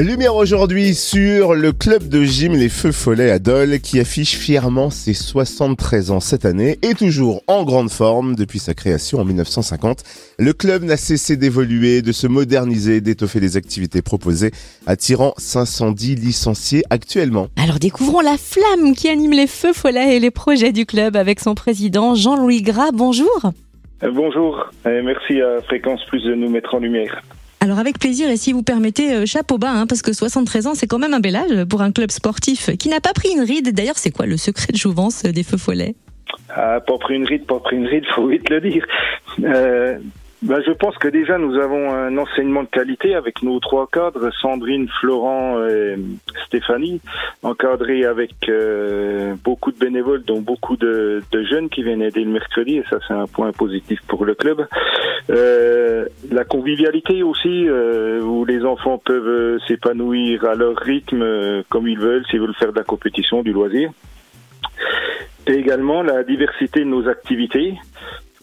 Lumière aujourd'hui sur le club de gym Les Feux Follets à Dole qui affiche fièrement ses 73 ans cette année et toujours en grande forme depuis sa création en 1950. Le club n'a cessé d'évoluer, de se moderniser, d'étoffer les activités proposées, attirant 510 licenciés actuellement. Alors découvrons la flamme qui anime les Feux Follets et les projets du club avec son président Jean-Louis Gras. Bonjour. Euh, bonjour et merci à Fréquence Plus de nous mettre en lumière. Alors avec plaisir et si vous permettez, euh, chapeau bas, hein, parce que 73 ans c'est quand même un bel âge pour un club sportif qui n'a pas pris une ride. D'ailleurs c'est quoi le secret de jouvence des feux follets? Ah, Pas pris une ride, pas pris une ride, faut vite le dire. Euh, ben, je pense que déjà nous avons un enseignement de qualité avec nos trois cadres, Sandrine, Florent et Stéphanie, encadrés avec euh, beaucoup de bénévoles, dont beaucoup de, de, jeunes qui viennent aider le mercredi, et ça c'est un point positif pour le club. Euh, la convivialité aussi, euh, où les enfants peuvent s'épanouir à leur rythme, euh, comme ils veulent, s'ils veulent faire de la compétition, du loisir. Et également la diversité de nos activités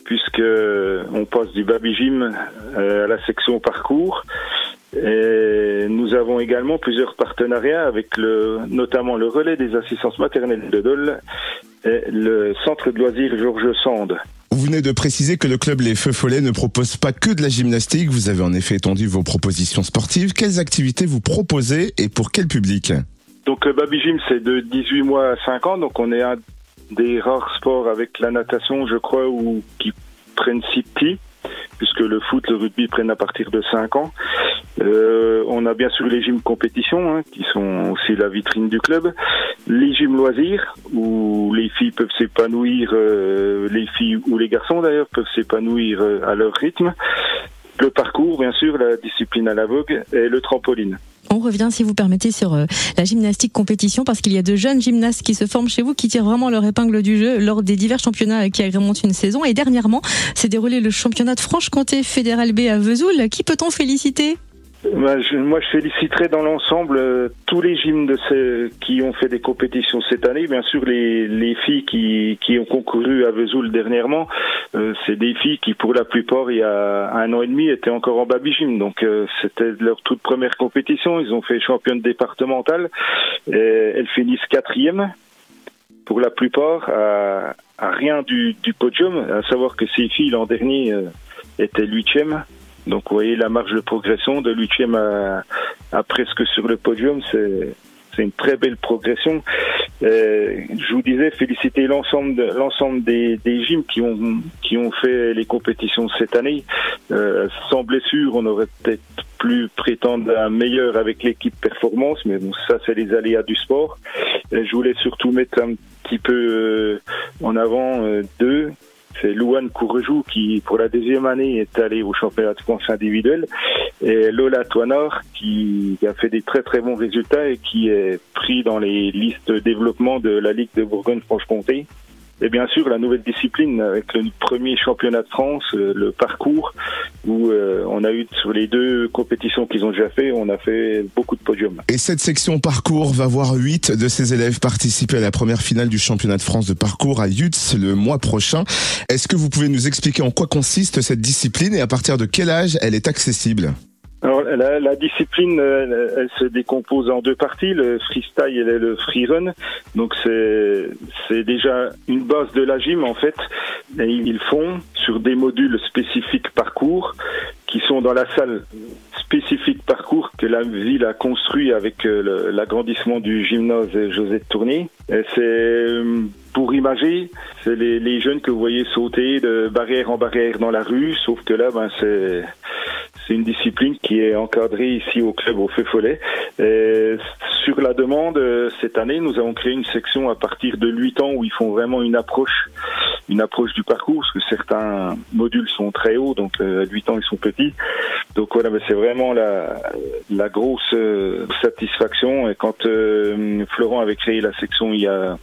puisque on passe du baby gym euh, à la section parcours. Et nous avons également plusieurs partenariats avec le, notamment le relais des assistances maternelles de Dole et le centre de loisirs Georges Sand. Vous venez de préciser que le club Les Feux Follets ne propose pas que de la gymnastique. Vous avez en effet étendu vos propositions sportives. Quelles activités vous proposez et pour quel public? Donc le baby gym c'est de 18 mois à 5 ans, donc on est un des rares sports avec la natation, je crois, ou qui prennent si petits, puisque le foot, le rugby prennent à partir de 5 ans. Euh, on a bien sûr les gyms compétition, hein, qui sont aussi la vitrine du club. Les gyms loisirs, où les filles peuvent s'épanouir, euh, les filles ou les garçons d'ailleurs peuvent s'épanouir euh, à leur rythme. Le parcours, bien sûr, la discipline à la vogue et le trampoline. On revient, si vous permettez, sur euh, la gymnastique compétition, parce qu'il y a de jeunes gymnastes qui se forment chez vous, qui tirent vraiment leur épingle du jeu lors des divers championnats qui agrémentent une saison. Et dernièrement, s'est déroulé le championnat de Franche-Comté Fédéral B à Vesoul. Qui peut-on féliciter? Moi je, féliciterai dans l'ensemble euh, tous les gyms de qui ont fait des compétitions cette année. Bien sûr, les, les filles qui, qui ont concouru à Vesoul dernièrement, euh, c'est des filles qui, pour la plupart, il y a un an et demi, étaient encore en baby gym. Donc, euh, c'était leur toute première compétition. Ils ont fait championne départementale. Et elles finissent quatrième pour la plupart à, à rien du, du, podium. À savoir que ces filles l'an dernier étaient huitièmes. Donc vous voyez la marge de progression de l'huitième à, à presque sur le podium, c'est c'est une très belle progression. Euh, je vous disais féliciter l'ensemble de, l'ensemble des, des gyms qui ont qui ont fait les compétitions cette année. Euh, sans blessure, on aurait peut-être plus prétendre à un meilleur avec l'équipe performance, mais bon, ça c'est les aléas du sport. Euh, je voulais surtout mettre un petit peu euh, en avant euh, deux c'est Louane Courrejou qui, pour la deuxième année, est allé au championnat de France individuel. Et Lola Toinard qui a fait des très très bons résultats et qui est pris dans les listes développement de la Ligue de Bourgogne-Franche-Comté. Et bien sûr, la nouvelle discipline avec le premier championnat de France, euh, le parcours, où euh, on a eu sur les deux compétitions qu'ils ont déjà fait, on a fait beaucoup de podiums. Et cette section parcours va voir huit de ses élèves participer à la première finale du championnat de France de parcours à Yutz le mois prochain. Est-ce que vous pouvez nous expliquer en quoi consiste cette discipline et à partir de quel âge elle est accessible? Alors, la, la, discipline, euh, elle, se décompose en deux parties, le freestyle et le freerun. Donc c'est déjà une base de la gym en fait. Et ils font sur des modules spécifiques parcours qui sont dans la salle spécifique parcours que la ville a construit avec euh, l'agrandissement du gymnase José Tourné. C'est euh, pour imager, c'est les, les, jeunes que vous voyez sauter de barrière en barrière dans la rue, sauf que là, ben, c'est c'est une discipline qui est encadrée ici au club au Feu Follet. Et sur la demande, euh, cette année, nous avons créé une section à partir de 8 ans où ils font vraiment une approche, une approche du parcours, parce que certains modules sont très hauts, donc euh, à 8 ans ils sont petits. Donc voilà, mais c'est vraiment la, la grosse euh, satisfaction. Et quand Florent avait créé la section il y a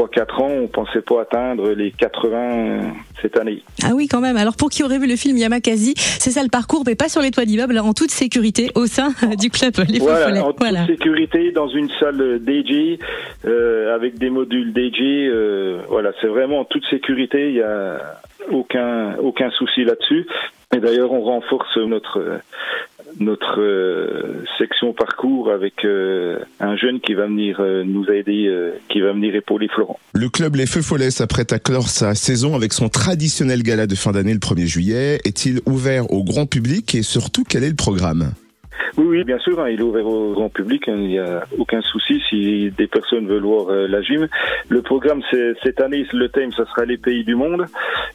3-4 ans, on pensait pas atteindre les 80 cette année. Ah oui, quand même. Alors pour qui aurait vu le film Yamakasi, c'est ça le parcours, mais pas sur les toits d'immeuble, en toute sécurité au sein du club Les voilà, En toute sécurité dans une salle DJ euh, avec des modules DJ. Euh, voilà, c'est vraiment en toute sécurité. Il y a aucun aucun souci là-dessus. Et d'ailleurs, on renforce notre notre euh, section parcours avec euh, un jeune qui va venir euh, nous aider, qui va venir épauler Florent. Le club Les Feux Follets s'apprête à clore sa saison avec son traditionnel gala de fin d'année le 1er juillet. Est-il ouvert au grand public? Et surtout quel est le programme? Oui, oui, bien sûr, hein, il est ouvert au grand public, hein, il n'y a aucun souci si des personnes veulent voir euh, la gym. Le programme, c'est cette année, le thème, ça sera les pays du monde.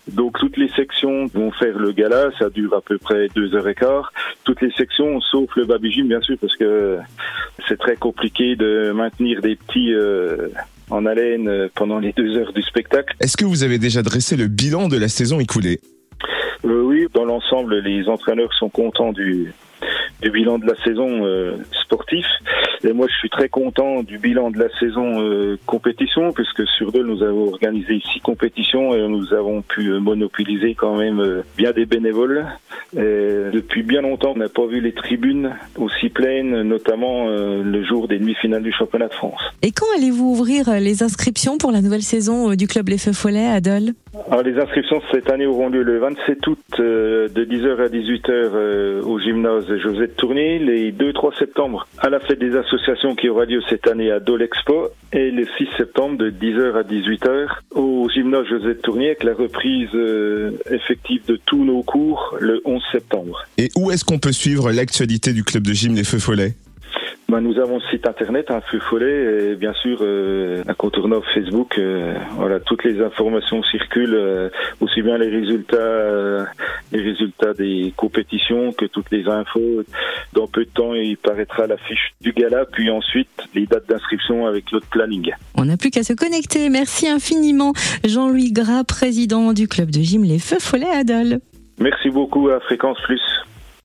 Donc toutes les sections vont faire le gala, ça dure à peu près deux heures et quart. Toutes les sections, sauf le baby gym, bien sûr, parce que c'est très compliqué de maintenir des petits... Euh, en haleine euh, pendant les deux heures du spectacle. Est-ce que vous avez déjà dressé le bilan de la saison écoulée? Euh, Oui, dans l'ensemble, les entraîneurs sont contents du, du bilan de la saison euh, sportif. Et moi, je suis très content du bilan de la saison euh, compétition, puisque sur deux, nous avons organisé six compétitions et nous avons pu euh, monopoliser quand même euh, bien des bénévoles. Depuis bien longtemps, on n'a pas vu les tribunes aussi pleines, notamment le jour des demi-finales du championnat de France. Et quand allez-vous ouvrir les inscriptions pour la nouvelle saison du club Les Feux Follets à Dole Alors, Les inscriptions cette année auront lieu le 27 août de 10h à 18h au gymnase José de Tourny, les 2-3 septembre à la fête des associations qui aura lieu cette année à Dole Expo et le 6 septembre de 10h à 18h au gymnase José de Tourny avec la reprise euh, effective de tous nos cours le 11 septembre. Et où est-ce qu'on peut suivre l'actualité du club de gym Les Feux Follets? Ben, nous avons le site internet, un feu follet, et bien sûr euh, un contournant Facebook. Euh, voilà, toutes les informations circulent, euh, aussi bien les résultats, euh, les résultats des compétitions que toutes les infos. Dans peu de temps, il paraîtra la fiche du gala, puis ensuite les dates d'inscription avec l'autre planning. On n'a plus qu'à se connecter. Merci infiniment, Jean-Louis Gras, président du club de gym Les Feux Follets à Dole. Merci beaucoup à Fréquence Plus.